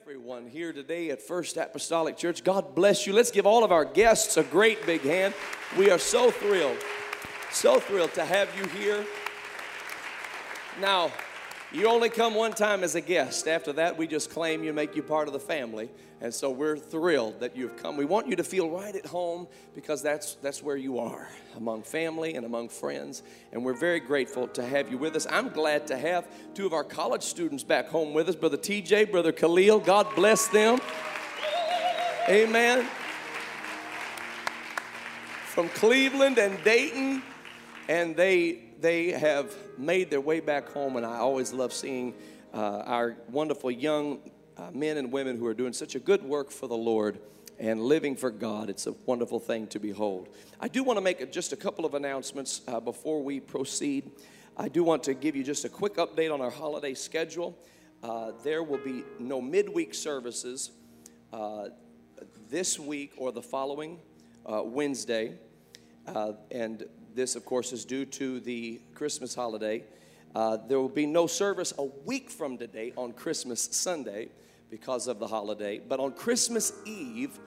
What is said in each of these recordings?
everyone here today at First Apostolic Church. God bless you. Let's give all of our guests a great big hand. We are so thrilled, so thrilled to have you here. Now, you only come one time as a guest. After that, we just claim you, make you part of the family. And so we're thrilled that you've come. We want you to feel right at home because that's, that's where you are, among family and among friends. And we're very grateful to have you with us. I'm glad to have two of our college students back home with us Brother TJ, Brother Khalil. God bless them. Amen. From Cleveland and Dayton. And they they have made their way back home, and I always love seeing uh, our wonderful young uh, men and women who are doing such a good work for the Lord and living for God. It's a wonderful thing to behold. I do want to make just a couple of announcements uh, before we proceed. I do want to give you just a quick update on our holiday schedule. Uh, there will be no midweek services uh, this week or the following uh, Wednesday. and this, of course, is due to the Christmas holiday. Uh, there will be no service a week from today on Christmas Sunday because of the holiday. But on Christmas Eve,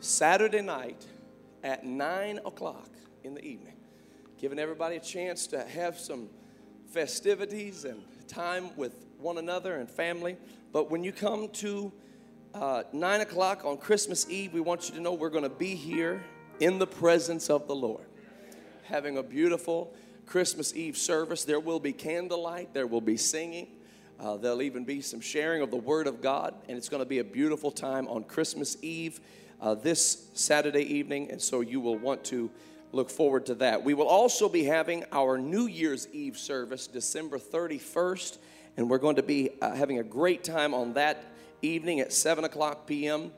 Saturday night at 9 o'clock in the evening, giving everybody a chance to have some festivities and time with one another and family. But when you come to uh, 9 o'clock on Christmas Eve, we want you to know we're going to be here in the presence of the Lord having a beautiful Christmas Eve service. There will be candlelight, there will be singing. Uh, there'll even be some sharing of the Word of God, and it's going to be a beautiful time on Christmas Eve uh, this Saturday evening, and so you will want to look forward to that. We will also be having our New Year's Eve service December 31st, and we're going to be uh, having a great time on that evening at 7 o'clock p.m.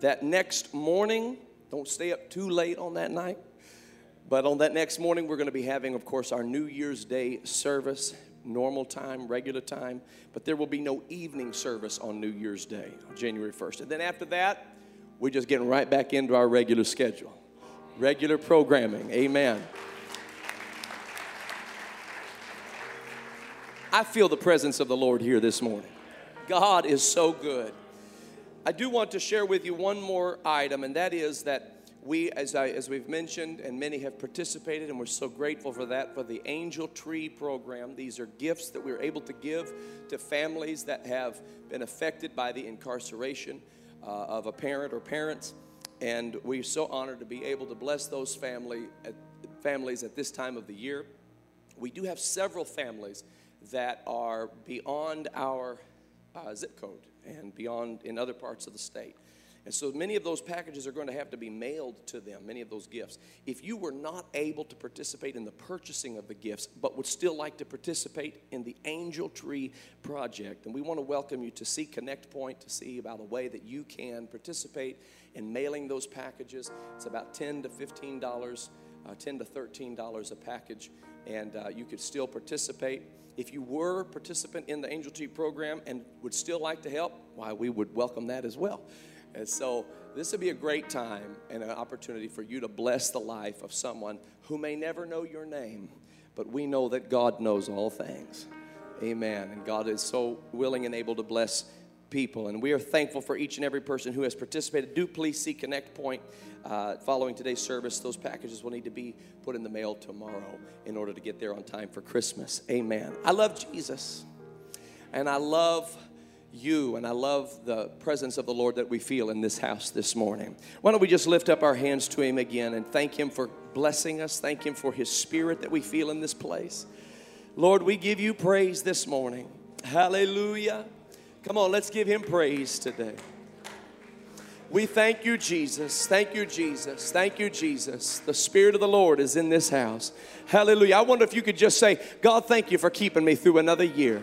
That next morning, don't stay up too late on that night. But on that next morning, we're going to be having, of course, our New Year's Day service, normal time, regular time. But there will be no evening service on New Year's Day, January 1st. And then after that, we're just getting right back into our regular schedule, regular programming. Amen. I feel the presence of the Lord here this morning. God is so good. I do want to share with you one more item, and that is that we, as, I, as we've mentioned, and many have participated, and we're so grateful for that, for the Angel Tree program. These are gifts that we're able to give to families that have been affected by the incarceration uh, of a parent or parents. And we're so honored to be able to bless those family, families at this time of the year. We do have several families that are beyond our uh, zip code and beyond in other parts of the state. And so many of those packages are going to have to be mailed to them, many of those gifts. If you were not able to participate in the purchasing of the gifts, but would still like to participate in the Angel Tree Project, then we want to welcome you to see Connect Point to see about a way that you can participate in mailing those packages. It's about 10 to $15, uh, 10 to $13 a package, and uh, you could still participate. If you were a participant in the Angel Tree program and would still like to help, why, we would welcome that as well. And so this would be a great time and an opportunity for you to bless the life of someone who may never know your name, but we know that God knows all things. Amen. And God is so willing and able to bless people. And we are thankful for each and every person who has participated. Do please see Connect Point uh, following today's service. Those packages will need to be put in the mail tomorrow in order to get there on time for Christmas. Amen. I love Jesus. And I love you, and I love the presence of the Lord that we feel in this house this morning. Why don't we just lift up our hands to Him again and thank Him for blessing us? Thank Him for His Spirit that we feel in this place. Lord, we give you praise this morning. Hallelujah. Come on, let's give Him praise today. We thank you, Jesus. Thank you, Jesus. Thank you, Jesus. The Spirit of the Lord is in this house. Hallelujah. I wonder if you could just say, God, thank you for keeping me through another year.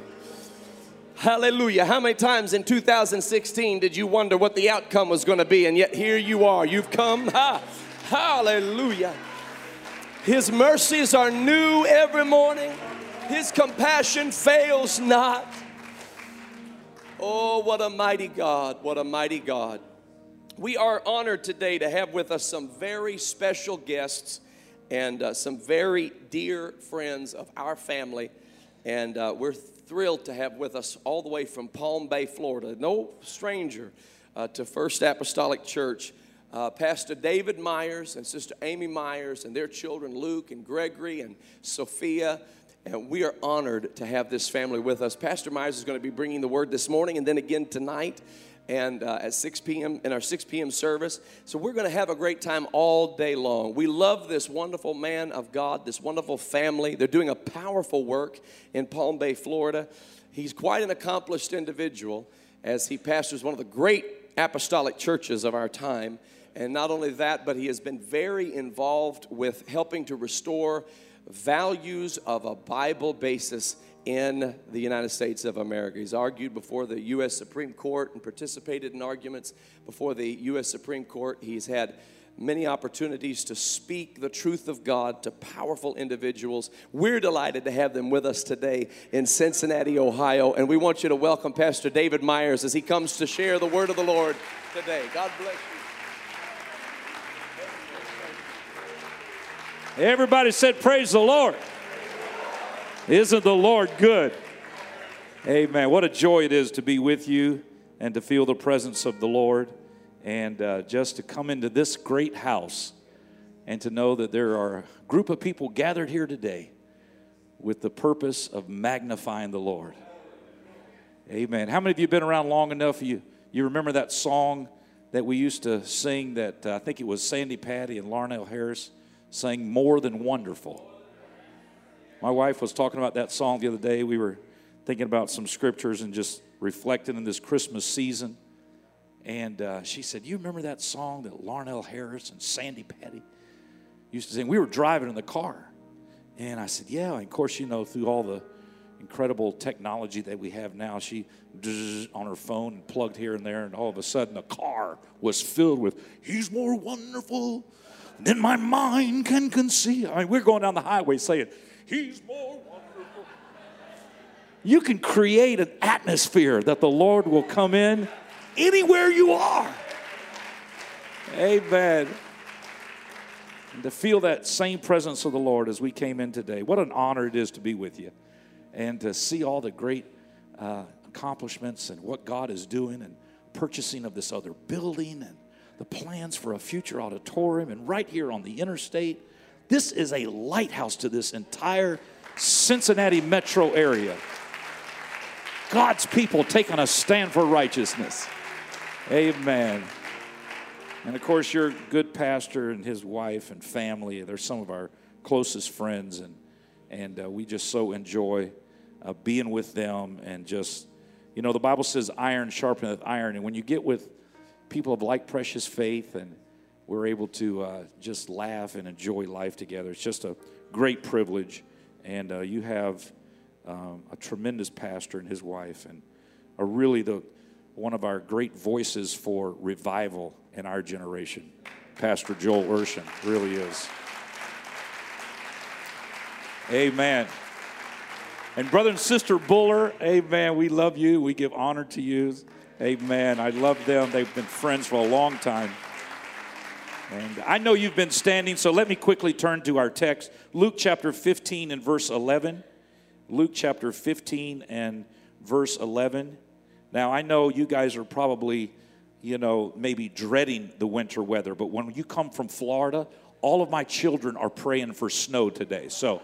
Hallelujah. How many times in 2016 did you wonder what the outcome was going to be? And yet here you are. You've come. Ha. Hallelujah. His mercies are new every morning, His compassion fails not. Oh, what a mighty God. What a mighty God. We are honored today to have with us some very special guests and uh, some very dear friends of our family. And uh, we're thrilled to have with us all the way from Palm Bay, Florida, no stranger uh, to First Apostolic Church, uh, Pastor David Myers and Sister Amy Myers and their children, Luke and Gregory and Sophia. And we are honored to have this family with us. Pastor Myers is going to be bringing the word this morning and then again tonight and uh, at 6 p.m. in our 6 p.m. service. So we're going to have a great time all day long. We love this wonderful man of God, this wonderful family. They're doing a powerful work in Palm Bay, Florida. He's quite an accomplished individual as he pastors one of the great apostolic churches of our time. And not only that, but he has been very involved with helping to restore values of a Bible basis in the United States of America. He's argued before the U.S. Supreme Court and participated in arguments before the U.S. Supreme Court. He's had many opportunities to speak the truth of God to powerful individuals. We're delighted to have them with us today in Cincinnati, Ohio, and we want you to welcome Pastor David Myers as he comes to share the word of the Lord today. God bless you. Everybody said, Praise the Lord. Isn't the Lord good? Amen. What a joy it is to be with you and to feel the presence of the Lord and uh, just to come into this great house and to know that there are a group of people gathered here today with the purpose of magnifying the Lord. Amen. How many of you have been around long enough? You, you remember that song that we used to sing that uh, I think it was Sandi Patty and Larnell Harris sang More Than Wonderful. My wife was talking about that song the other day. We were thinking about some scriptures and just reflecting in this Christmas season. And uh, she said, You remember that song that Larnell Harris and Sandi Patty used to sing? We were driving in the car. And I said, Yeah. And of course, you know, through all the incredible technology that we have now, she on her phone and plugged here and there. And all of a sudden, the car was filled with, He's more wonderful than my mind can conceive. I mean, we're going down the highway saying, He's more wonderful. You can create an atmosphere that the Lord will come in anywhere you are. Amen. And to feel that same presence of the Lord as we came in today. What an honor it is to be with you and to see all the great uh, accomplishments and what God is doing and purchasing of this other building and the plans for a future auditorium and right here on the interstate this is a lighthouse to this entire Cincinnati metro area. God's people taking a stand for righteousness. Amen. And of course, your good pastor and his wife and family, they're some of our closest friends, and, and uh, we just so enjoy uh, being with them. And just, you know, the Bible says iron sharpeneth iron. And when you get with people of like precious faith and we're able to uh, just laugh and enjoy life together. It's just a great privilege. And uh, you have um, a tremendous pastor and his wife, and are really the one of our great voices for revival in our generation. Pastor Joel Urshan really is. Amen. And brother and sister Buller, amen. We love you. We give honor to you. Amen. I love them. They've been friends for a long time. And I know you've been standing, so let me quickly turn to our text Luke chapter 15 and verse 11. Luke chapter 15 and verse 11. Now, I know you guys are probably, you know, maybe dreading the winter weather, but when you come from Florida, all of my children are praying for snow today. So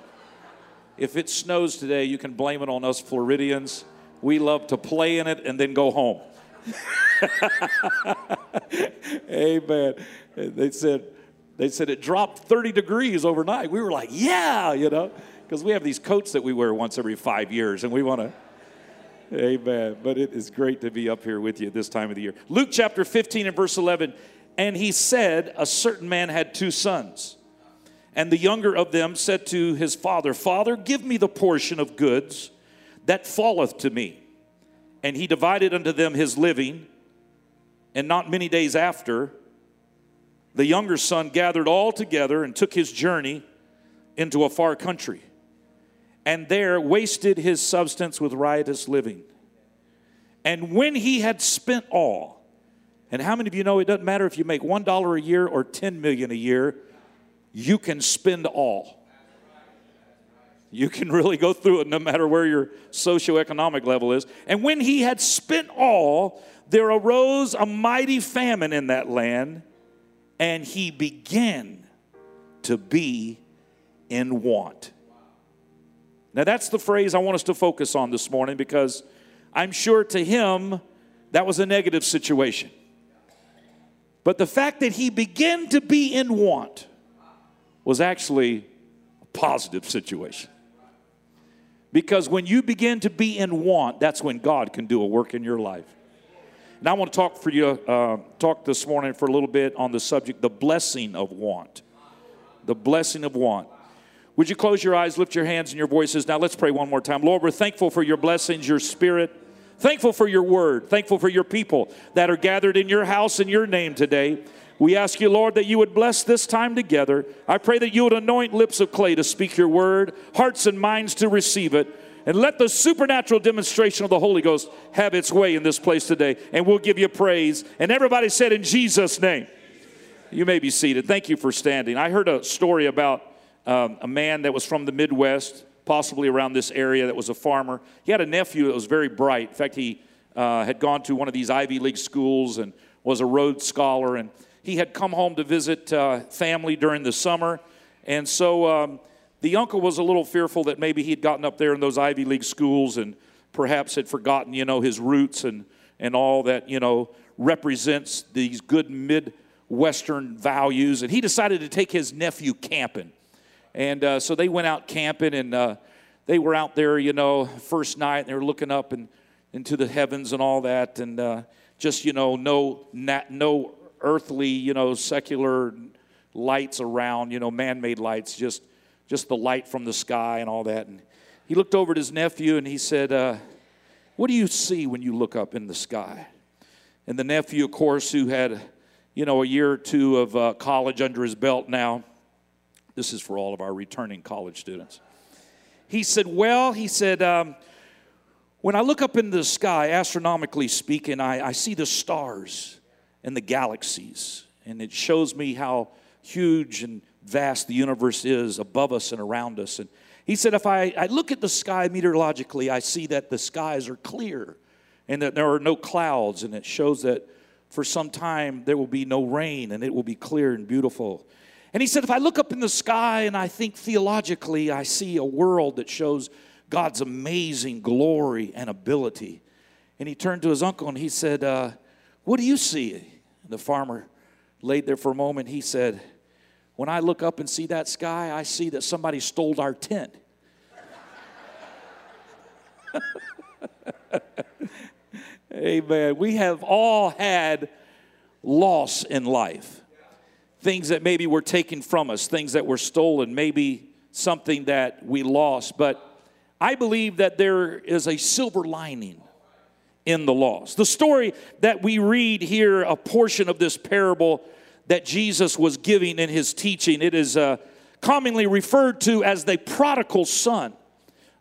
if it snows today, you can blame it on us Floridians. We love to play in it and then go home. Amen. They said, they said it dropped 30 degrees overnight. We were like, yeah, you know, because we have these coats that we wear once every five years and we want to. Amen. But it is great to be up here with you at this time of the year. Luke chapter 15 and verse 11. And he said, A certain man had two sons. And the younger of them said to his father, Father, give me the portion of goods that falleth to me. And he divided unto them his living. And not many days after, the younger son gathered all together and took his journey into a far country, and there wasted his substance with riotous living. And when he had spent all, and how many of you know it doesn't matter if you make $1 a year or 10 million a year, you can spend all. You can really go through it no matter where your socioeconomic level is. And when he had spent all, there arose a mighty famine in that land, and he began to be in want. Now, that's the phrase I want us to focus on this morning because I'm sure to him that was a negative situation. But the fact that he began to be in want was actually a positive situation. Because when you begin to be in want, that's when God can do a work in your life. And I want to talk for you, uh, talk this morning for a little bit on the subject, the blessing of want. The blessing of want. Would you close your eyes, lift your hands and your voices? Now let's pray one more time. Lord, we're thankful for your blessings, your spirit. Thankful for your word. Thankful for your people that are gathered in your house in your name today. We ask you, Lord, that you would bless this time together. I pray that you would anoint lips of clay to speak your word, hearts and minds to receive it, and let the supernatural demonstration of the Holy Ghost have its way in this place today. And we'll give you praise. And everybody said, In Jesus' name. You may be seated. Thank you for standing. I heard a story about um, a man that was from the Midwest, possibly around this area, that was a farmer. He had a nephew that was very bright. In fact, he uh, had gone to one of these Ivy League schools and was a Rhodes Scholar. And he had come home to visit uh, family during the summer. And so um, the uncle was a little fearful that maybe he had gotten up there in those Ivy League schools and perhaps had forgotten, you know, his roots and, and all that, you know, represents these good Midwestern values. And he decided to take his nephew camping. And uh, so they went out camping and uh, they were out there, you know, first night and they were looking up and into the heavens and all that. And uh, just, you know, no, nat, no earthly, you know, secular lights around, you know, man made lights, just, just the light from the sky and all that. And he looked over at his nephew and he said, uh, What do you see when you look up in the sky? And the nephew, of course, who had, you know, a year or two of uh, college under his belt now, this is for all of our returning college students. He said, Well, he said, um, when I look up in the sky, astronomically speaking, I, I see the stars and the galaxies, and it shows me how huge and vast the universe is above us and around us. And he said, if I, I look at the sky meteorologically, I see that the skies are clear and that there are no clouds, and it shows that for some time there will be no rain and it will be clear and beautiful. And he said, if I look up in the sky and I think theologically, I see a world that shows God's amazing glory and ability. And he turned to his uncle and he said, uh, What do you see? And the farmer laid there for a moment. He said, When I look up and see that sky, I see that somebody stole our tent. Amen. We have all had loss in life things that maybe were taken from us, things that were stolen, maybe something that we lost. But I believe that there is a silver lining in the loss. The story that we read here, a portion of this parable that Jesus was giving in his teaching, it is uh, commonly referred to as the prodigal son,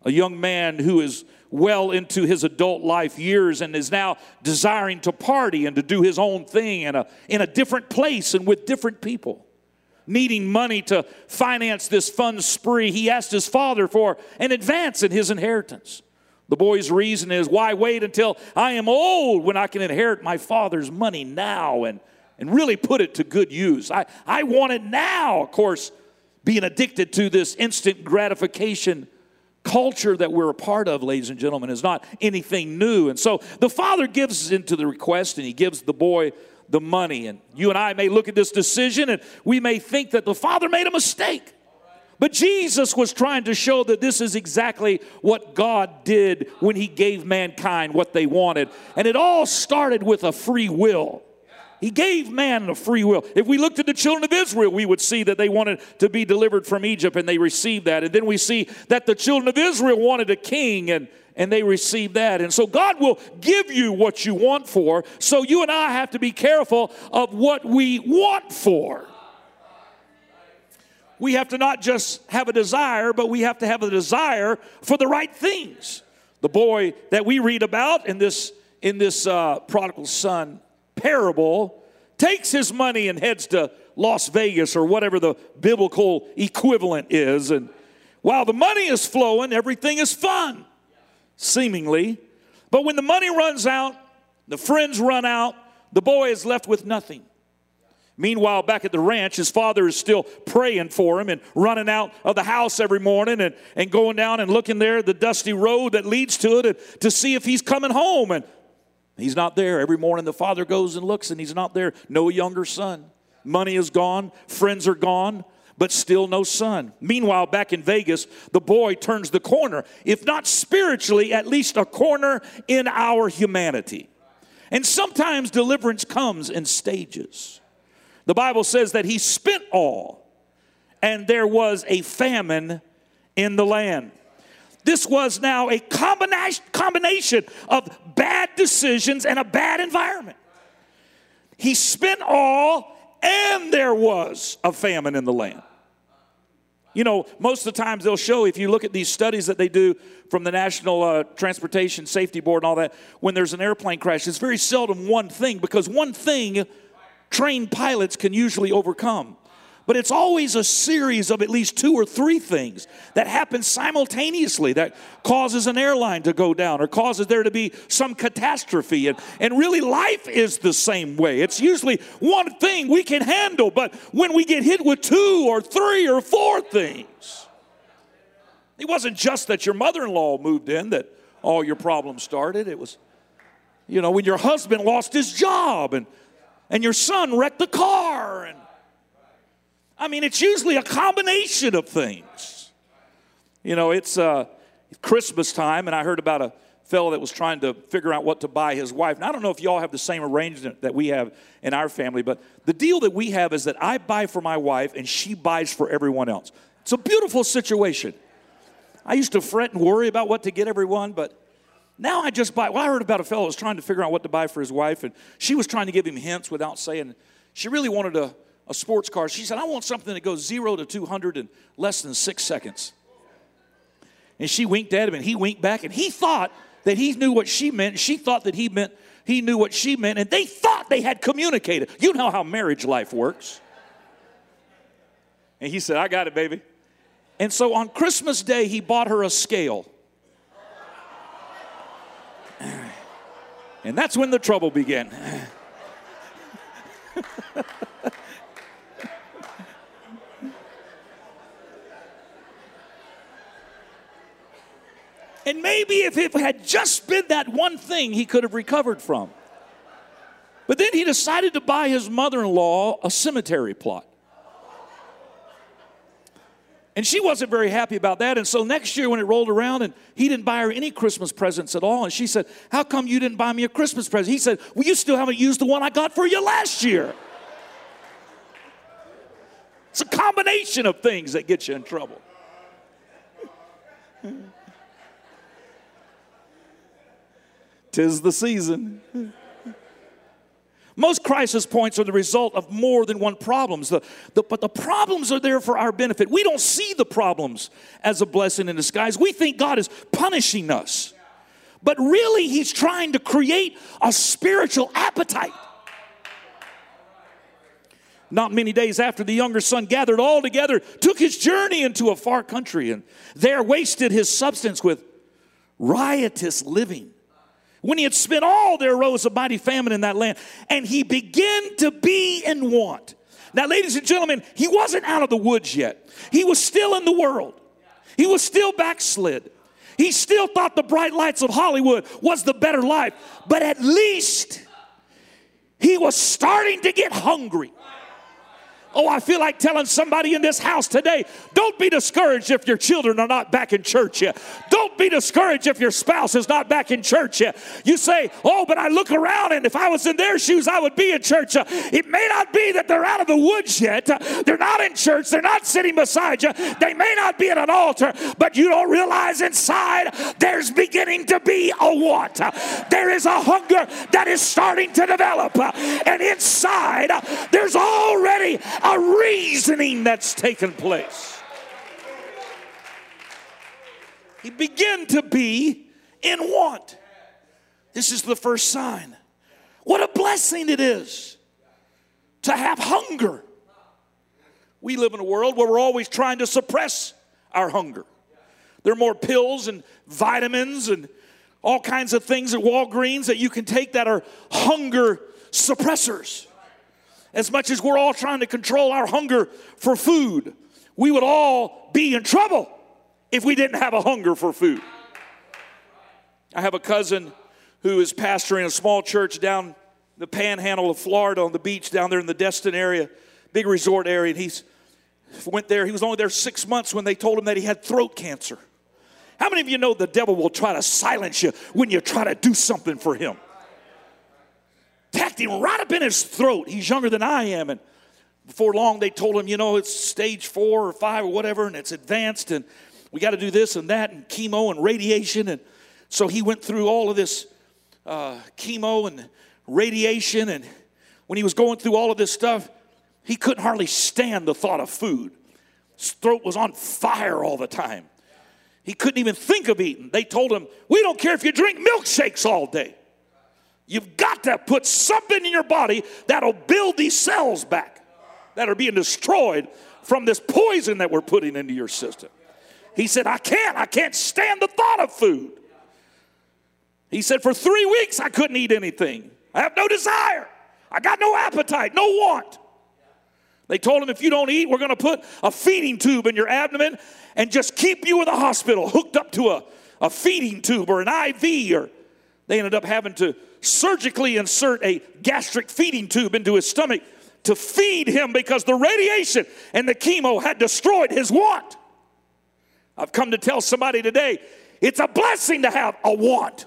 a young man who is well into his adult life years and is now desiring to party and to do his own thing in a, in a different place and with different people. Needing money to finance this fun spree, he asked his father for an advance in his inheritance. The boy's reason is, why wait until I am old when I can inherit my father's money now and, and really put it to good use? I, I want it now. Of course, being addicted to this instant gratification culture that we're a part of, ladies and gentlemen, is not anything new. And so the father gives into the request and he gives the boy the money. And you and I may look at this decision and we may think that the father made a mistake. But Jesus was trying to show that this is exactly what God did when He gave mankind what they wanted. And it all started with a free will. He gave man a free will. If we looked at the children of Israel, we would see that they wanted to be delivered from Egypt and they received that. And then we see that the children of Israel wanted a king and, and they received that. And so God will give you what you want for. So you and I have to be careful of what we want for. We have to not just have a desire, but we have to have a desire for the right things. The boy that we read about in this in this uh, prodigal son parable takes his money and heads to Las Vegas or whatever the biblical equivalent is. And While the money is flowing, everything is fun, seemingly. But when the money runs out, the friends run out, the boy is left with nothing. Meanwhile, back at the ranch, his father is still praying for him and running out of the house every morning and, and going down and looking there, the dusty road that leads to it, and, to see if he's coming home. And he's not there. Every morning, the father goes and looks, and he's not there. No younger son. Money is gone, friends are gone, but still no son. Meanwhile, back in Vegas, the boy turns the corner, if not spiritually, at least a corner in our humanity. And sometimes deliverance comes in stages. The Bible says that he spent all, and there was a famine in the land. This was now a combination of bad decisions and a bad environment. He spent all, and there was a famine in the land. You know, most of the times they'll show, if you look at these studies that they do from the National uh, Transportation Safety Board and all that, when there's an airplane crash, it's very seldom one thing because one thing trained pilots can usually overcome. But it's always a series of at least two or three things that happen simultaneously that causes an airline to go down or causes there to be some catastrophe. And, and really, life is the same way. It's usually one thing we can handle, but when we get hit with two or three or four things, it wasn't just that your mother in law moved in that all your problems started. It was, you know, when your husband lost his job and and your son wrecked the car. And I mean, it's usually a combination of things. You know, it's uh, Christmas time, and I heard about a fellow that was trying to figure out what to buy his wife. Now, I don't know if y'all have the same arrangement that we have in our family, but the deal that we have is that I buy for my wife and she buys for everyone else. It's a beautiful situation. I used to fret and worry about what to get everyone, but now I just buy. Well, I heard about a fellow that was trying to figure out what to buy for his wife, and she was trying to give him hints without saying. She really wanted a, a sports car. She said, I want something that goes zero to 200 in less than six seconds. And she winked at him, and he winked back, and he thought that he knew what she meant. She thought that he meant he knew what she meant, and they thought they had communicated. You know how marriage life works. And he said, I got it, baby. And so on Christmas Day, he bought her a scale. And that's when the trouble began. and maybe if it had just been that one thing he could have recovered from. But then he decided to buy his mother in law a cemetery plot. And she wasn't very happy about that. And so next year, when it rolled around and he didn't buy her any Christmas presents at all, and she said, How come you didn't buy me a Christmas present? He said, Well, you still haven't used the one I got for you last year. It's a combination of things that get you in trouble. Tis the season. Most crisis points are the result of more than one problems. The, the, but the problems are there for our benefit. We don't see the problems as a blessing in disguise. We think God is punishing us. But really, He's trying to create a spiritual appetite. Not many days after the younger son gathered all together, took his journey into a far country, and there wasted his substance with riotous living when he had spent all, there arose a mighty famine in that land, and he began to be in want. Now, ladies and gentlemen, he wasn't out of the woods yet. He was still in the world. He was still backslid. He still thought the bright lights of Hollywood was the better life, but at least he was starting to get hungry. Oh, I feel like telling somebody in this house today don't be discouraged if your children are not back in church yet. Don't be discouraged if your spouse is not back in church yet. You say, Oh, but I look around and if I was in their shoes, I would be in church. Uh, it may not be that they're out of the woods yet. Uh, they're not in church. They're not sitting beside you. They may not be at an altar, but you don't realize inside there's beginning to be a want. Uh, there is a hunger that is starting to develop. And inside, there's already a reasoning that's taken place. He began to be in want. This is the first sign. What a blessing it is to have hunger. We live in a world where we're always trying to suppress our hunger. There are more pills and vitamins and all kinds of things at Walgreens that you can take that are hunger suppressors. As much as we're all trying to control our hunger for food, we would all be in trouble if we didn't have a hunger for food. I have a cousin who is pastoring a small church down the panhandle of Florida on the beach down there in the Destin area, big resort area, and he's went there. He was only there six months when they told him that he had throat cancer. How many of you know the devil will try to silence you when you try to do something for him? Tacked him right up in his throat. He's younger than I am, and before long they told him, you know, it's stage four or five or whatever, and it's advanced, and we got to do this and that, and chemo and radiation, and so he went through all of this uh, chemo and radiation, and when he was going through all of this stuff, he couldn't hardly stand the thought of food. His throat was on fire all the time. He couldn't even think of eating. They told him, We don't care if you drink milkshakes all day. You've got to put something in your body that'll build these cells back that are being destroyed from this poison that we're putting into your system. He said, I can't. I can't stand the thought of food. He said, For three weeks, I couldn't eat anything. I have no desire. I got no appetite, no want. They told him, if you don't eat, we're going to put a feeding tube in your abdomen and just keep you in the hospital hooked up to a, a feeding tube or an IV. Or they ended up having to surgically insert a gastric feeding tube into his stomach to feed him because the radiation and the chemo had destroyed his want. I've come to tell somebody today it's a blessing to have a want,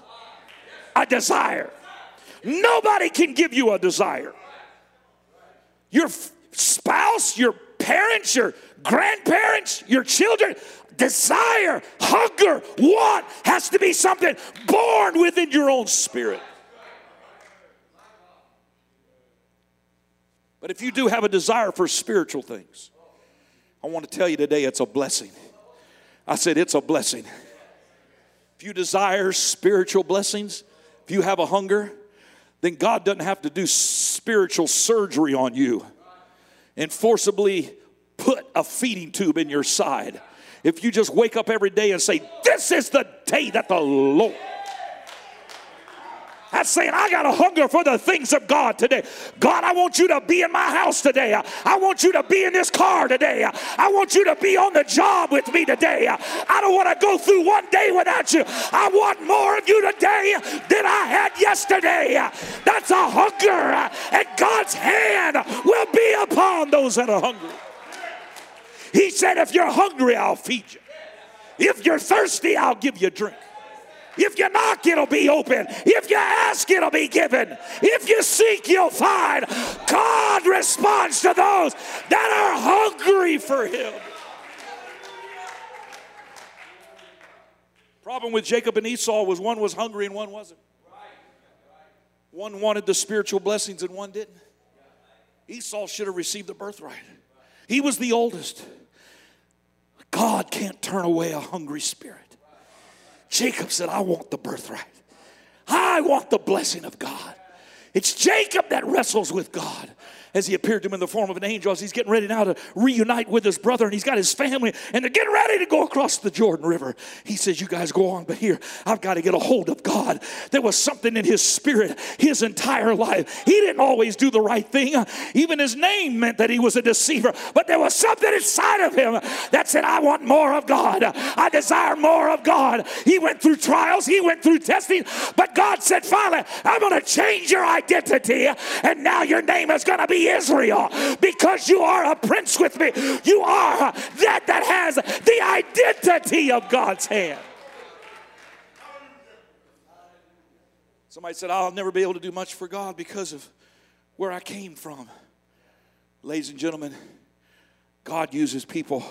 a desire. Nobody can give you a desire. Your spouse, your parents, your grandparents, your children, desire, hunger, want has to be something born within your own spirit. But if you do have a desire for spiritual things, I want to tell you today it's a blessing. I said it's a blessing. If you desire spiritual blessings, if you have a hunger, then God doesn't have to do spiritual surgery on you and forcibly put a feeding tube in your side. If you just wake up every day and say, This is the day that the Lord. That's saying, I got a hunger for the things of God today. God, I want you to be in my house today. I want you to be in this car today. I want you to be on the job with me today. I don't want to go through one day without you. I want more of you today than I had yesterday. That's a hunger, and God's hand will be upon those that are hungry. He said, If you're hungry, I'll feed you. If you're thirsty, I'll give you a drink. If you knock, it'll be open. If you ask, it'll be given. If you seek, you'll find. God responds to those that are hungry for Him. Problem with Jacob and Esau was one was hungry and one wasn't. One wanted the spiritual blessings and one didn't. Esau should have received the birthright. He was the oldest. God can't turn away a hungry spirit. Jacob said, I want the birthright. I want the blessing of God. It's Jacob that wrestles with God as he appeared to him in the form of an angel as he's getting ready now to reunite with his brother and he's got his family and they're getting ready to go across the Jordan River. He says, You guys go on, but here I've got to get a hold of God. There was something in his spirit his entire life. He didn't always do the right thing. Even his name meant that he was a deceiver, but there was something inside of him that said, I want more of God. I desire more of God. He went through trials, he went through testing, but God said, Finally, I'm going to change your identity, and now your name is going to Israel because you are a prince with me. You are that that has the identity of God's hand. Somebody said, I'll never be able to do much for God because of where I came from. Ladies and gentlemen, God uses people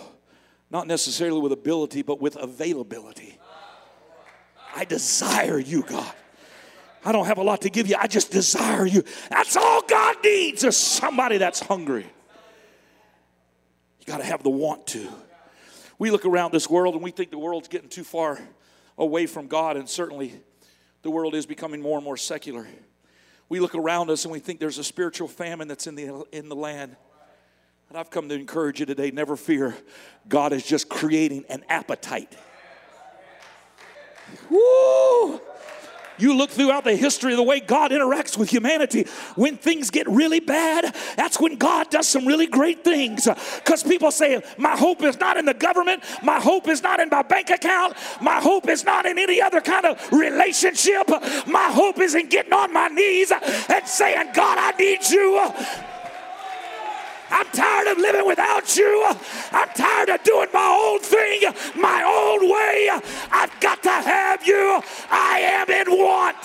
not necessarily with ability, but with availability. I desire you, God. I don't have a lot to give you. I just desire you. That's all God needs is somebody that's hungry. You got to have the want to. We look around this world and we think the world's getting too far away from God, and certainly the world is becoming more and more secular. We look around us and we think there's a spiritual famine that's in the, in the land. And I've come to encourage you today never fear. God is just creating an appetite Woo! You look throughout the history of the way God interacts with humanity. When things get really bad, that's when God does some really great things. Because people say, My hope is not in the government, my hope is not in my bank account, my hope is not in any other kind of relationship. My hope is in getting on my knees and saying, God, I need you. I'm tired of living without you. I'm tired of doing my own thing, my own way. I've got to have you. I am in want.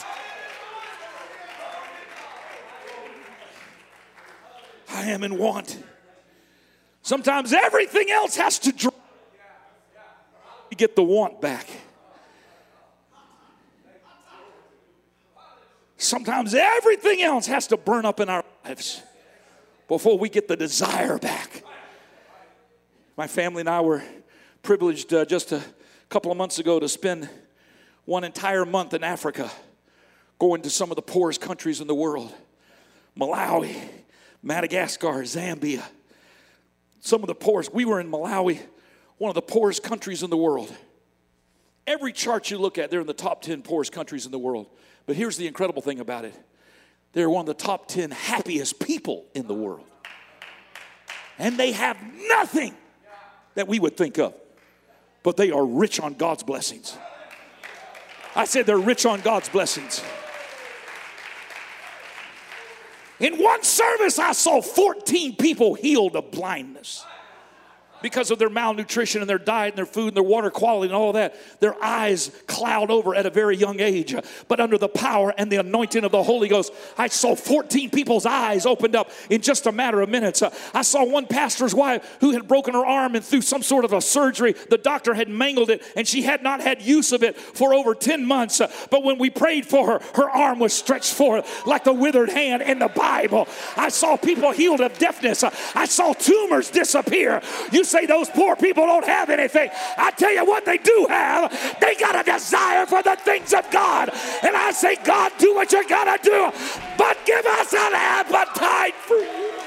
I am in want. Sometimes everything else has to drop. You get the want back. Sometimes everything else has to burn up in our lives before we get the desire back. My family and I were privileged uh, just a couple of months ago to spend one entire month in Africa, going to some of the poorest countries in the world Malawi, Madagascar, Zambia. Some of the poorest. We were in Malawi, one of the poorest countries in the world. Every chart you look at, they're in the top 10 poorest countries in the world. But here's the incredible thing about it they're one of the top 10 happiest people in the world. And they have nothing that we would think of, but they are rich on God's blessings. I said they're rich on God's blessings. In one service, I saw 14 people healed of blindness because of their malnutrition and their diet and their food and their water quality and all that, their eyes cloud over at a very young age. But under the power and the anointing of the Holy Ghost, I saw 14 people's eyes opened up in just a matter of minutes. I saw one pastor's wife who had broken her arm and through some sort of a surgery, the doctor had mangled it and she had not had use of it for over 10 months. But when we prayed for her, her arm was stretched forth like the withered hand in the Bible. I saw people healed of deafness. I saw tumors disappear. You say those poor people don't have anything. I tell you what they do have. They got a desire for the things of God. And I say, God, do what you got to do, but give us an appetite for you.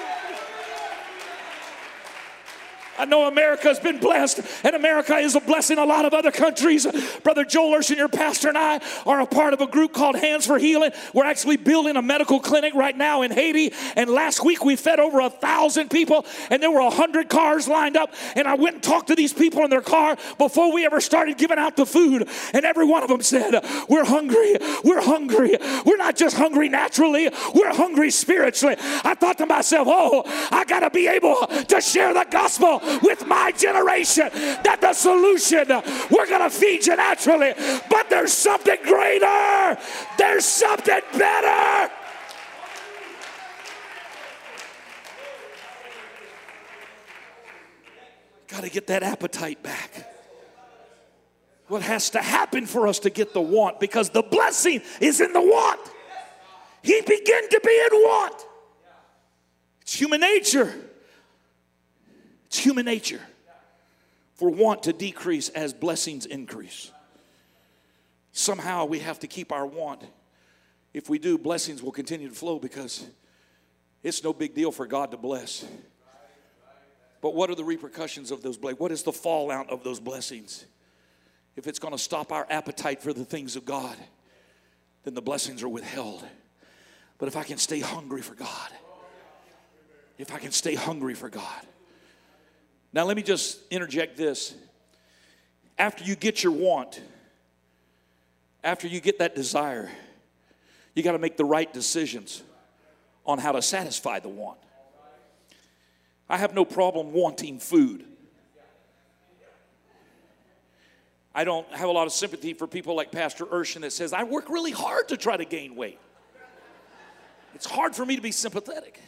I know America has been blessed, and America is a blessing a lot of other countries. Brother Joel Urshan, your pastor, and I are a part of a group called Hands for Healing. We're actually building a medical clinic right now in Haiti. And last week we fed over a thousand people, and there were a hundred cars lined up. And I went and talked to these people in their car before we ever started giving out the food. And every one of them said, We're hungry. We're hungry. We're not just hungry naturally, we're hungry spiritually. I thought to myself, Oh, I got to be able to share the gospel with my generation that the solution, we're going to feed you naturally, but there's something greater, there's something better. Got to get that appetite back. What has to happen for us to get the want? Because the blessing is in the want. He began to be in want. It's human nature. It's human nature for want to decrease as blessings increase. Somehow we have to keep our want. If we do, blessings will continue to flow because it's no big deal for God to bless. But what are the repercussions of those blessings? What is the fallout of those blessings? If it's going to stop our appetite for the things of God, then the blessings are withheld. But if I can stay hungry for God, if I can stay hungry for God, now, let me just interject this. After you get your want, after you get that desire, you got to make the right decisions on how to satisfy the want. I have no problem wanting food. I don't have a lot of sympathy for people like Pastor Urshan that says, I work really hard to try to gain weight. It's hard for me to be sympathetic.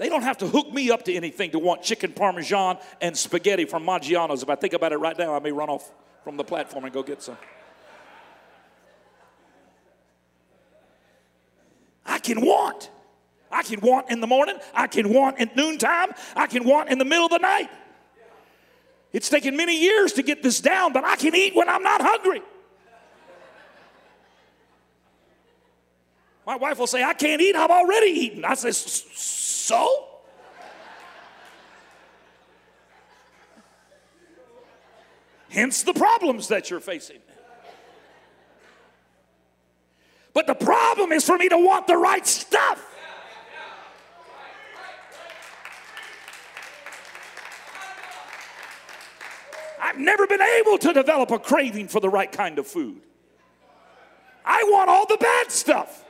They don't have to hook me up to anything to want chicken parmesan and spaghetti from Maggiano's. If I think about it right now, I may run off from the platform and go get some. I can want. I can want in the morning. I can want at noontime. I can want in the middle of the night. It's taken many years to get this down, but I can eat when I'm not hungry. My wife will say, I can't eat, I've already eaten. I say, so? Hence the problems that you're facing. But the problem is for me to want the right stuff. I've never been able to develop a craving for the right kind of food. I want all the bad stuff.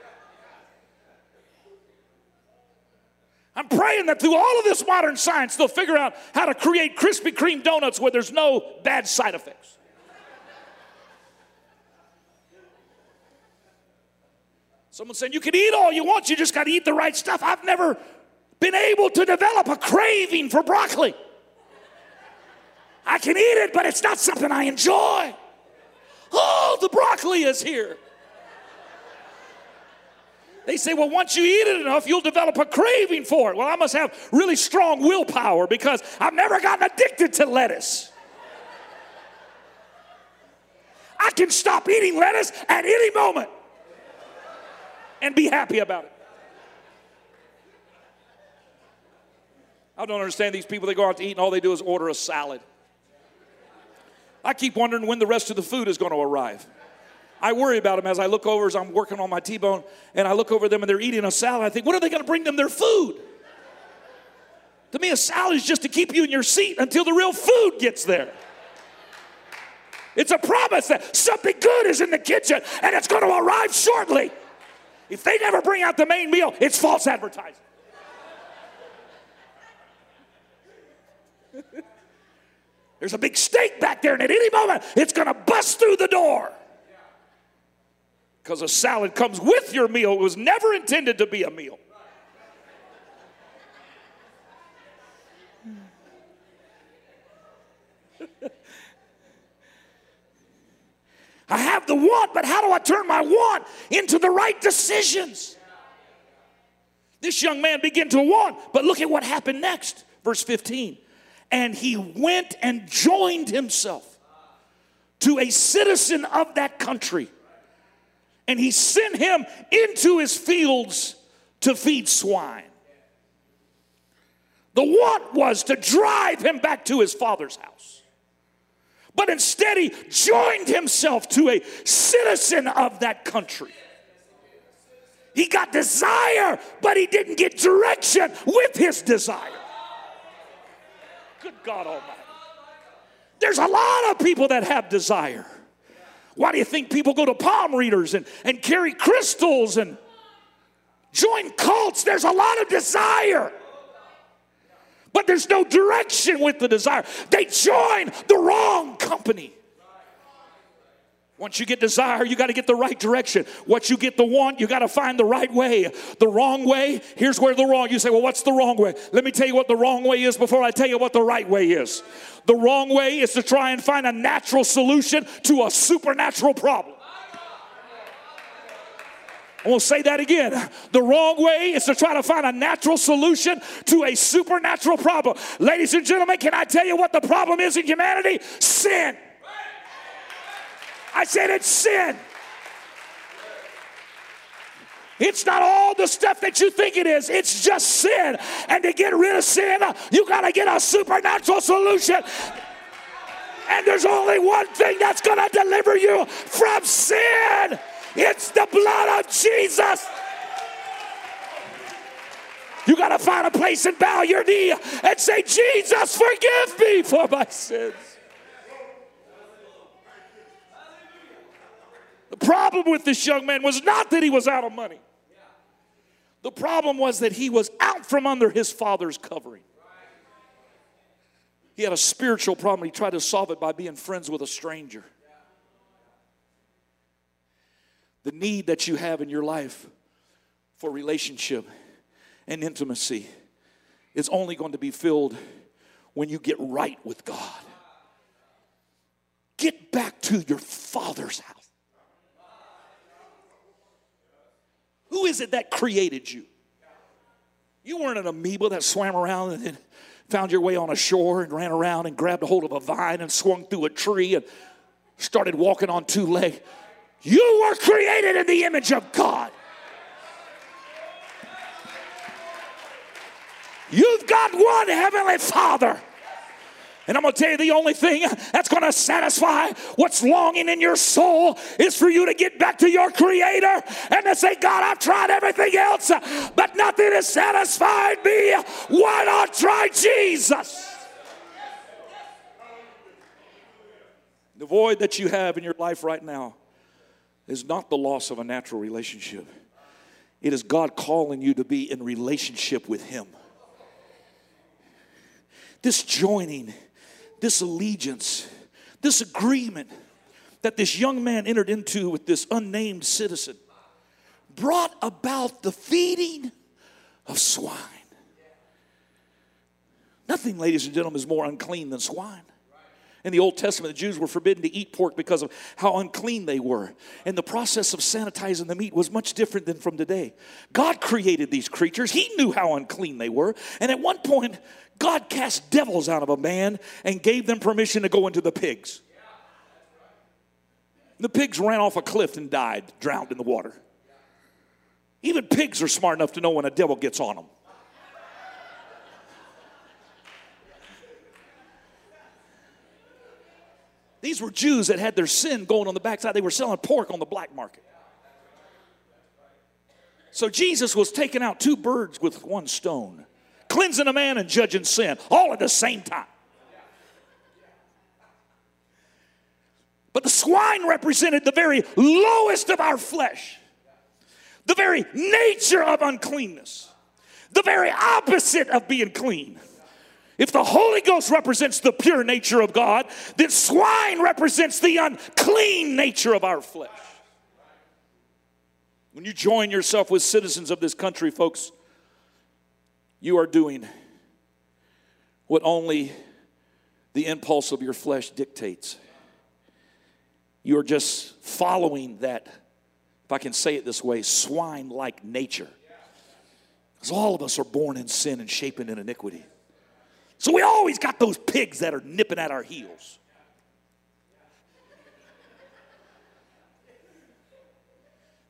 I'm praying that through all of this modern science, they'll figure out how to create Krispy Kreme donuts where there's no bad side effects. Someone saying you can eat all you want, you just got to eat the right stuff. I've never been able to develop a craving for broccoli. I can eat it, but it's not something I enjoy. Oh, the broccoli is here. They say, well, once you eat it enough, you'll develop a craving for it. Well, I must have really strong willpower because I've never gotten addicted to lettuce. I can stop eating lettuce at any moment and be happy about it. I don't understand these people. They go out to eat and all they do is order a salad. I keep wondering when the rest of the food is going to arrive. I worry about them as I look over as I'm working on my T-bone and I look over them and they're eating a salad. I think, what are they going to bring them their food? To me, a salad is just to keep you in your seat until the real food gets there. It's a promise that something good is in the kitchen and it's going to arrive shortly. If they never bring out the main meal, it's false advertising. There's a big steak back there, and at any moment, it's going to bust through the door because a salad comes with your meal. It was never intended to be a meal. I have the want, but how do I turn my want into the right decisions? This young man began to want, but look at what happened next. Verse 15. And he went and joined himself to a citizen of that country and he sent him into his fields to feed swine. The want was to drive him back to his father's house. But instead, he joined himself to a citizen of that country. He got desire, but he didn't get direction with his desire. Good God Almighty. There's a lot of people that have desire. Why do you think people go to palm readers and, and carry crystals and join cults? There's a lot of desire. But there's no direction with the desire. They join the wrong company. Once you get desire, you got to get the right direction. Once you get the want, you got to find the right way. The wrong way, here's where the wrong. You say, well, what's the wrong way? Let me tell you what the wrong way is before I tell you what the right way is. The wrong way is to try and find a natural solution to a supernatural problem. I will say that again. The wrong way is to try to find a natural solution to a supernatural problem. Ladies and gentlemen, can I tell you what the problem is in humanity? Sin. I said it's sin. It's not all the stuff that you think it is. It's just sin. And to get rid of sin, you got to get a supernatural solution. And there's only one thing that's going to deliver you from sin it's the blood of Jesus. You got to find a place and bow your knee and say, Jesus, forgive me for my sins. The problem with this young man was not that he was out of money. The problem was that he was out from under his father's covering. He had a spiritual problem. He tried to solve it by being friends with a stranger. The need that you have in your life for relationship and intimacy is only going to be filled when you get right with God. Get back to your father's house. Who is it that created you? You weren't an amoeba that swam around and then found your way on a shore and ran around and grabbed a hold of a vine and swung through a tree and started walking on two legs. You were created in the image of God. You've got one Heavenly Father. And I'm going to tell you the only thing that's going to satisfy what's longing in your soul is for you to get back to your Creator and to say, God, I've tried everything else, but nothing has satisfied me. Why not try Jesus? The void that you have in your life right now is not the loss of a natural relationship. It is God calling you to be in relationship with Him. This joining, this allegiance, this agreement that this young man entered into with this unnamed citizen brought about the feeding of swine. Nothing, ladies and gentlemen, is more unclean than swine. In the Old Testament, the Jews were forbidden to eat pork because of how unclean they were. And the process of sanitizing the meat was much different than from today. God created these creatures, He knew how unclean they were. And at one point, God cast devils out of a man and gave them permission to go into the pigs. The pigs ran off a cliff and died, drowned in the water. Even pigs are smart enough to know when a devil gets on them. These were Jews that had their sin going on the backside. They were selling pork on the black market. So Jesus was taking out two birds with one stone, cleansing a man and judging sin, all at the same time. But the swine represented the very lowest of our flesh, the very nature of uncleanness, the very opposite of being clean. If the Holy Ghost represents the pure nature of God, then swine represents the unclean nature of our flesh. When you join yourself with citizens of this country, folks, you are doing what only the impulse of your flesh dictates. You are just following that, if I can say it this way, swine like nature. Because all of us are born in sin and shapen in iniquity. So we always got those pigs that are nipping at our heels.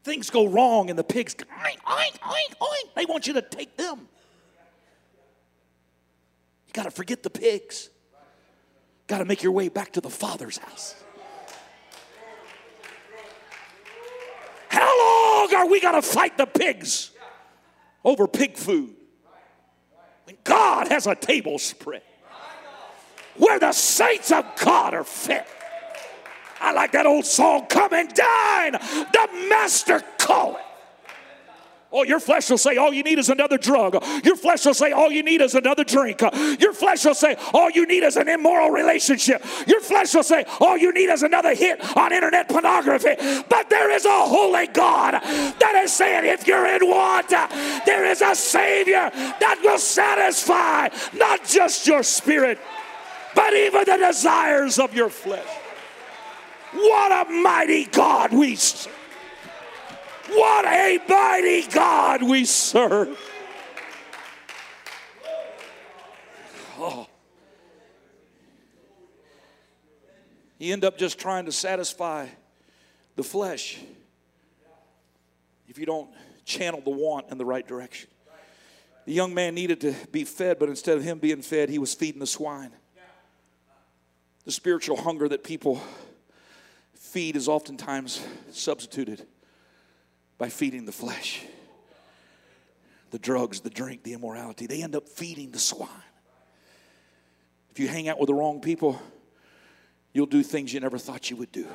Things go wrong and the pigs, oink, oink, oink, oink. They want you to take them. You got to forget the pigs. Got to make your way back to the Father's house. How long are we going to fight the pigs over pig food? God has a table spread where the saints of God are fed. I like that old song, Come and Dine, the Master calleth. Oh, your flesh will say, All you need is another drug. Your flesh will say, All you need is another drink. Your flesh will say, All you need is an immoral relationship. Your flesh will say, All you need is another hit on internet pornography. But there is a holy God saying, If you're in want, uh, there is a Savior that will satisfy not just your spirit, but even the desires of your flesh. What a mighty God we serve. What a mighty God we serve. Oh. You end up just trying to satisfy the flesh if you don't channel the want in the right direction. The young man needed to be fed, but instead of him being fed, he was feeding the swine. The spiritual hunger that people feed is oftentimes substituted by feeding the flesh. The drugs, the drink, the immorality, they end up feeding the swine. If you hang out with the wrong people, you'll do things you never thought you would do.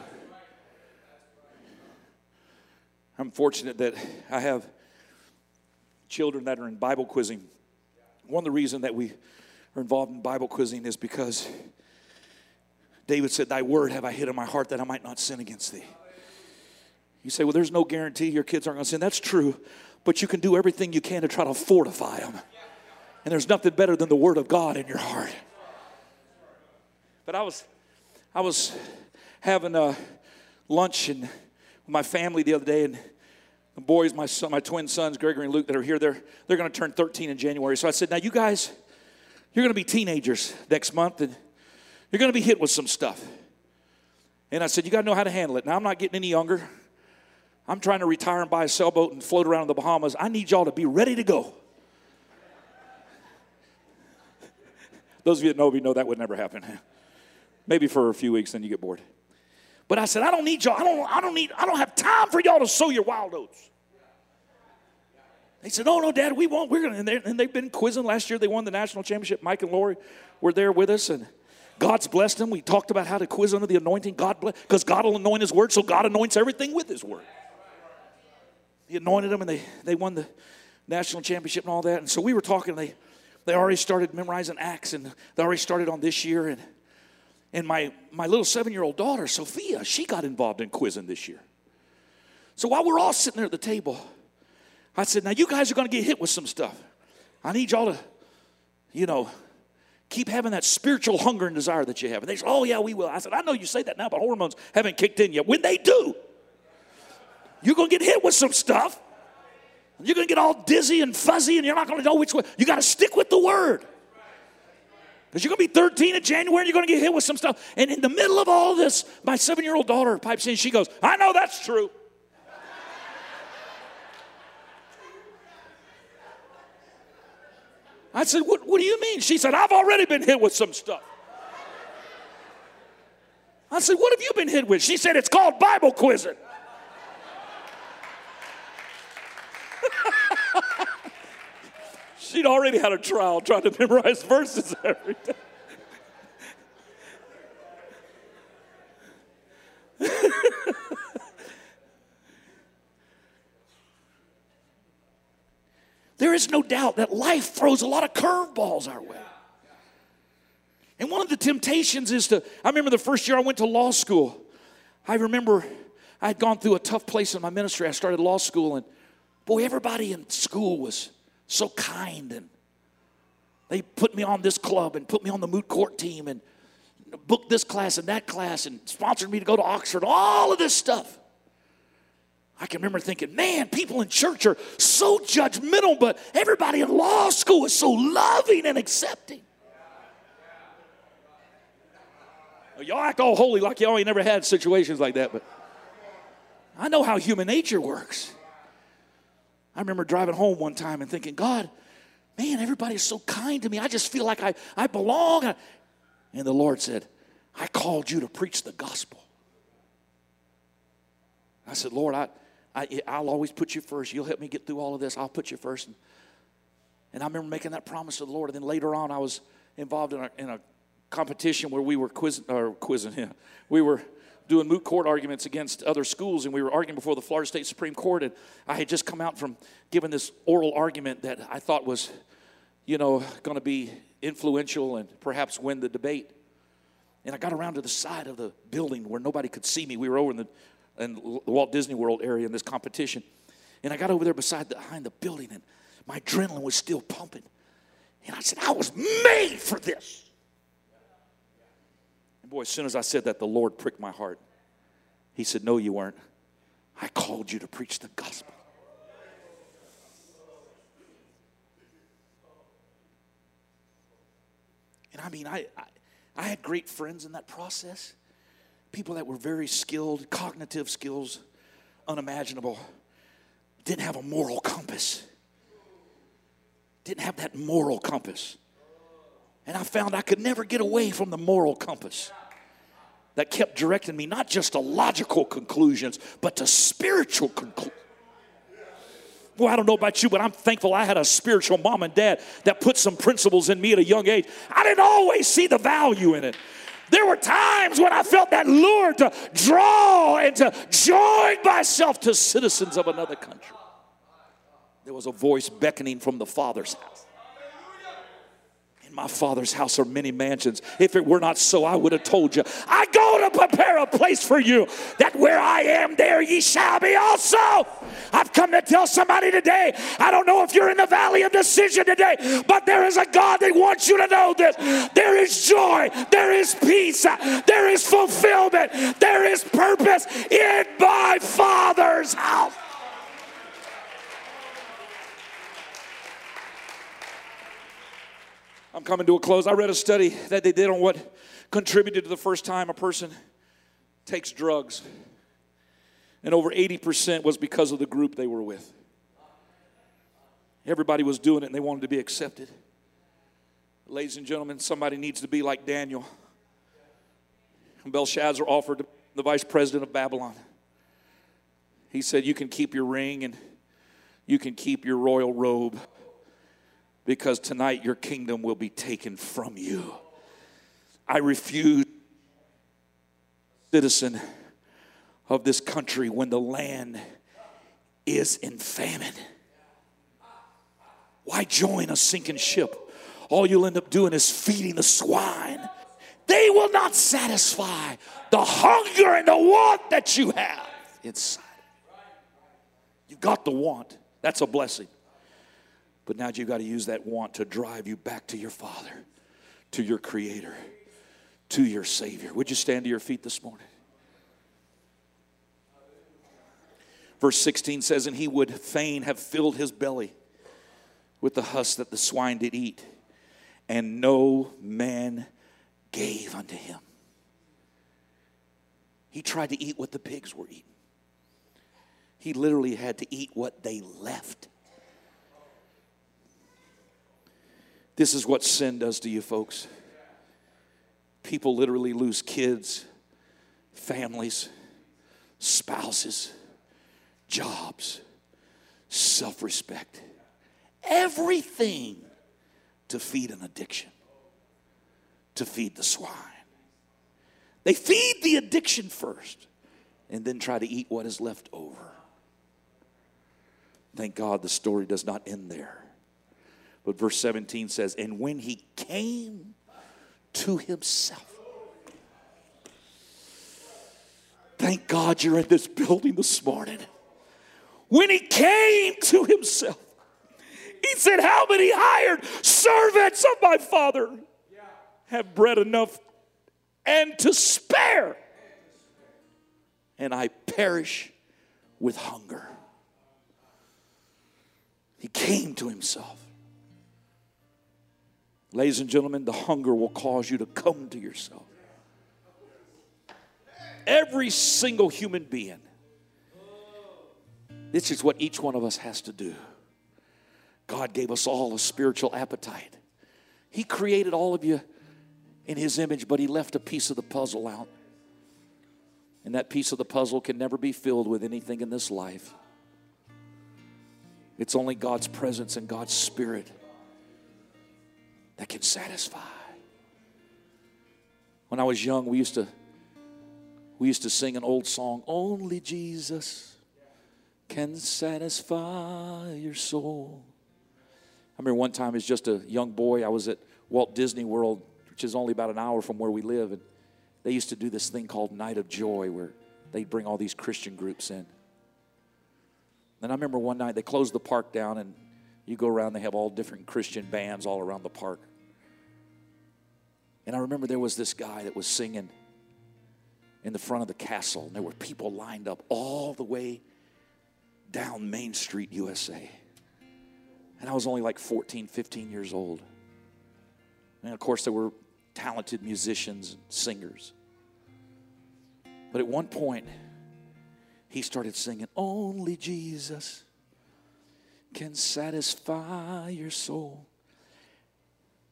I'm fortunate that I have children that are in Bible quizzing. One of the reasons that we are involved in Bible quizzing is because David said, Thy word have I hid in my heart that I might not sin against thee. You say, well, there's no guarantee your kids aren't going to sin. That's true, but you can do everything you can to try to fortify them. And there's nothing better than the Word of God in your heart. But I was, I was having a lunch and my family the other day, and the boys, my son, my twin sons, Gregory and Luke, that are here, they're they're going to turn 13 in January. So I said, now you guys, you're going to be teenagers next month, and you're going to be hit with some stuff. And I said, you got to know how to handle it. Now I'm not getting any younger. I'm trying to retire and buy a sailboat and float around in the Bahamas. I need y'all to be ready to go. Those of you that know me know that would never happen. Maybe for a few weeks, then you get bored. But I said, I don't need y'all. I don't, I don't need, I don't have time for y'all to sow your wild oats. They said, Oh no, Dad, we won't. We're gonna and, and they've been quizzing. Last year they won the national championship. Mike and Lori were there with us, and God's blessed them. We talked about how to quiz under the anointing. God bless because God will anoint his word, so God anoints everything with his word. He anointed them and they, they won the national championship and all that. And so we were talking, they they already started memorizing Acts and they already started on this year. And and my, my little seven year old daughter, Sophia, she got involved in quizzing this year. So while we're all sitting there at the table, I said, Now you guys are going to get hit with some stuff. I need y'all to, you know, keep having that spiritual hunger and desire that you have. And they said, Oh, yeah, we will. I said, I know you say that now, but hormones haven't kicked in yet. When they do, you're going to get hit with some stuff. You're going to get all dizzy and fuzzy, and you're not going to know which way. You got to stick with the word. Because you're going to be 13 in January you're going to get hit with some stuff. And in the middle of all this, my seven year old daughter pipes in. She goes, I know that's true. I said, what, what do you mean? She said, I've already been hit with some stuff. I said, What have you been hit with? She said, It's called Bible quizzing. She'd already had a trial trying to memorize verses every day. there is no doubt that life throws a lot of curveballs our way. And one of the temptations is to, I remember the first year I went to law school. I remember I had gone through a tough place in my ministry. I started law school, and boy, everybody in school was so kind and they put me on this club and put me on the moot court team and booked this class and that class and sponsored me to go to Oxford, all of this stuff. I can remember thinking, man, people in church are so judgmental, but everybody in law school is so loving and accepting. Oh, y'all act all holy like y'all ain't never had situations like that, but I know how human nature works. I remember driving home one time and thinking, God, man, everybody's so kind to me. I just feel like I, I belong. And the Lord said, I called you to preach the gospel. I said, Lord, I, I, I'll always put you first. You'll help me get through all of this. I'll put you first. And, and I remember making that promise to the Lord. And then later on, I was involved in a, in a competition where we were quizzing, or quizzing, yeah. We were doing moot court arguments against other schools, and we were arguing before the Florida State Supreme Court. And I had just come out from giving this oral argument that I thought was, you know, going to be influential and perhaps win the debate. And I got around to the side of the building where nobody could see me. We were over in the, in the Walt Disney World area in this competition. And I got over there beside the, behind the building, and my adrenaline was still pumping. And I said, I was made for this. Boy, as soon as I said that, the Lord pricked my heart. He said, No, you weren't. I called you to preach the gospel. And I mean, I, I, I, had great friends in that process. People that were very skilled, cognitive skills, unimaginable, didn't have a moral compass. Didn't have that moral compass. And I found I could never get away from the moral compass that kept directing me not just to logical conclusions, but to spiritual conclusions. Well, I don't know about you, but I'm thankful I had a spiritual mom and dad that put some principles in me at a young age. I didn't always see the value in it. There were times when I felt that lure to draw and to join myself to citizens of another country. There was a voice beckoning from the Father's house my father's house are many mansions. If it were not so, I would have told you. I go to prepare a place for you, that where I am, there ye shall be also. I've come to tell somebody today, I don't know if you're in the valley of decision today, but there is a God that wants you to know this. There is joy, there is peace, there is fulfillment, there is purpose in my father's house. I'm coming to a close. I read a study that they did on what contributed to the first time a person takes drugs. And over 80% was because of the group they were with. Everybody was doing it and they wanted to be accepted. Ladies and gentlemen, somebody needs to be like Daniel. Belshazzar offered the vice president of Babylon. He said, You can keep your ring and you can keep your royal robe because tonight your kingdom will be taken from you. I refuse, citizen of this country, when the land is in famine. Why join a sinking ship? All you'll end up doing is feeding the swine. They will not satisfy the hunger and the want that you have inside. You got the want. That's a blessing. But now you've got to use that want to drive you back to your Father, to your Creator, to your Savior. Would you stand to your feet this morning? Verse 16 says, And he would fain have filled his belly with the husk that the swine did eat, and no man gave unto him. He tried to eat what the pigs were eating. He literally had to eat what they left. This is what sin does to you, folks. People literally lose kids, families, spouses, jobs, self respect, everything to feed an addiction, to feed the swine. They feed the addiction first and then try to eat what is left over. Thank God the story does not end there. But verse 17 says, And when he came to himself, thank God you're in this building this morning. When he came to himself, he said, How many hired servants of my father have bread enough and to spare? And I perish with hunger. He came to himself. Ladies and gentlemen, the hunger will cause you to come to yourself. Every single human being. This is what each one of us has to do. God gave us all a spiritual appetite. He created all of you in His image, but He left a piece of the puzzle out. And that piece of the puzzle can never be filled with anything in this life. It's only God's presence and God's Spirit that can satisfy. When I was young, we used to we used to sing an old song, Only Jesus can satisfy your soul. I remember one time as just a young boy, I was at Walt Disney World, which is only about an hour from where we live, and they used to do this thing called Night of Joy where they'd bring all these Christian groups in. And I remember one night they closed the park down and you go around, they have all different Christian bands all around the park. And I remember there was this guy that was singing in the front of the castle, and there were people lined up all the way down Main Street, USA. And I was only like 14, 15 years old. And of course, there were talented musicians and singers. But at one point, he started singing, Only Jesus can satisfy your soul.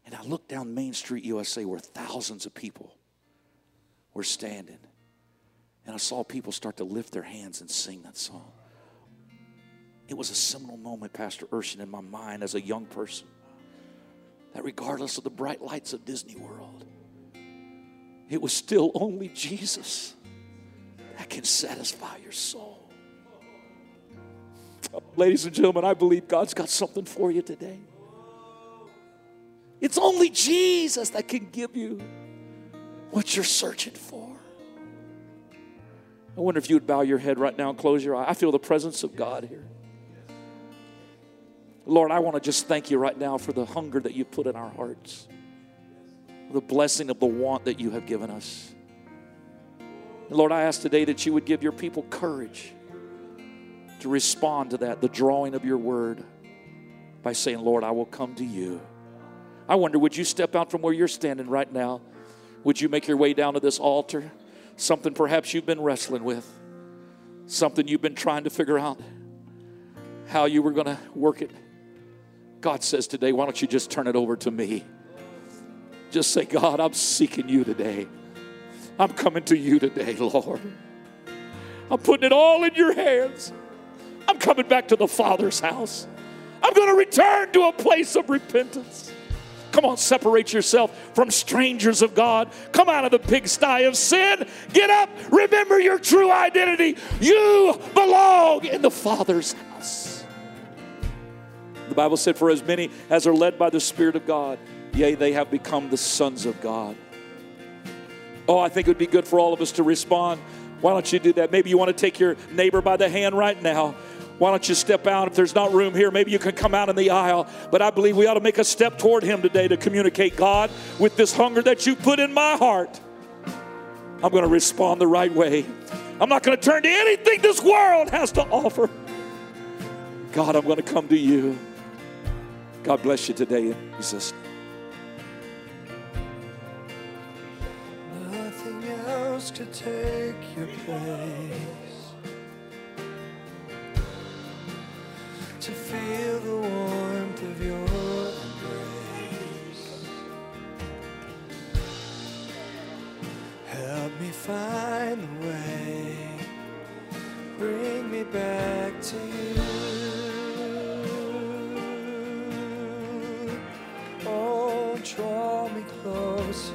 And I looked down Main Street, USA, where thousands of people were standing. And I saw people start to lift their hands and sing that song. It was a seminal moment, Pastor Urshan, in my mind as a young person. That regardless of the bright lights of Disney World, it was still only Jesus that can satisfy your soul. Ladies and gentlemen, I believe God's got something for you today. It's only Jesus that can give you what you're searching for. I wonder if you would bow your head right now and close your eye. I feel the presence of God here. Lord, I want to just thank you right now for the hunger that you put in our hearts, the blessing of the want that you have given us. Lord, I ask today that you would give your people courage to respond to that, the drawing of your word, by saying, Lord, I will come to you. I wonder, would you step out from where you're standing right now? Would you make your way down to this altar? Something perhaps you've been wrestling with, something you've been trying to figure out how you were going to work it. God says today, why don't you just turn it over to me? Just say, God, I'm seeking you today. I'm coming to you today, Lord. I'm putting it all in your hands. I'm coming back to the Father's house. I'm going to return to a place of repentance. Come on, separate yourself from strangers of God. Come out of the pigsty of sin. Get up. Remember your true identity. You belong in the Father's house. The Bible said, For as many as are led by the Spirit of God, yea, they have become the sons of God. Oh, I think it would be good for all of us to respond. Why don't you do that? Maybe you want to take your neighbor by the hand right now. Why don't you step out? If there's not room here, maybe you can come out in the aisle. But I believe we ought to make a step toward Him today to communicate God with this hunger that you put in my heart. I'm going to respond the right way. I'm not going to turn to anything this world has to offer. God, I'm going to come to you. God bless you today in Jesus' Nothing else could take your place. Feel the warmth of your embrace. Help me find the way. Bring me back to you. Oh, draw me close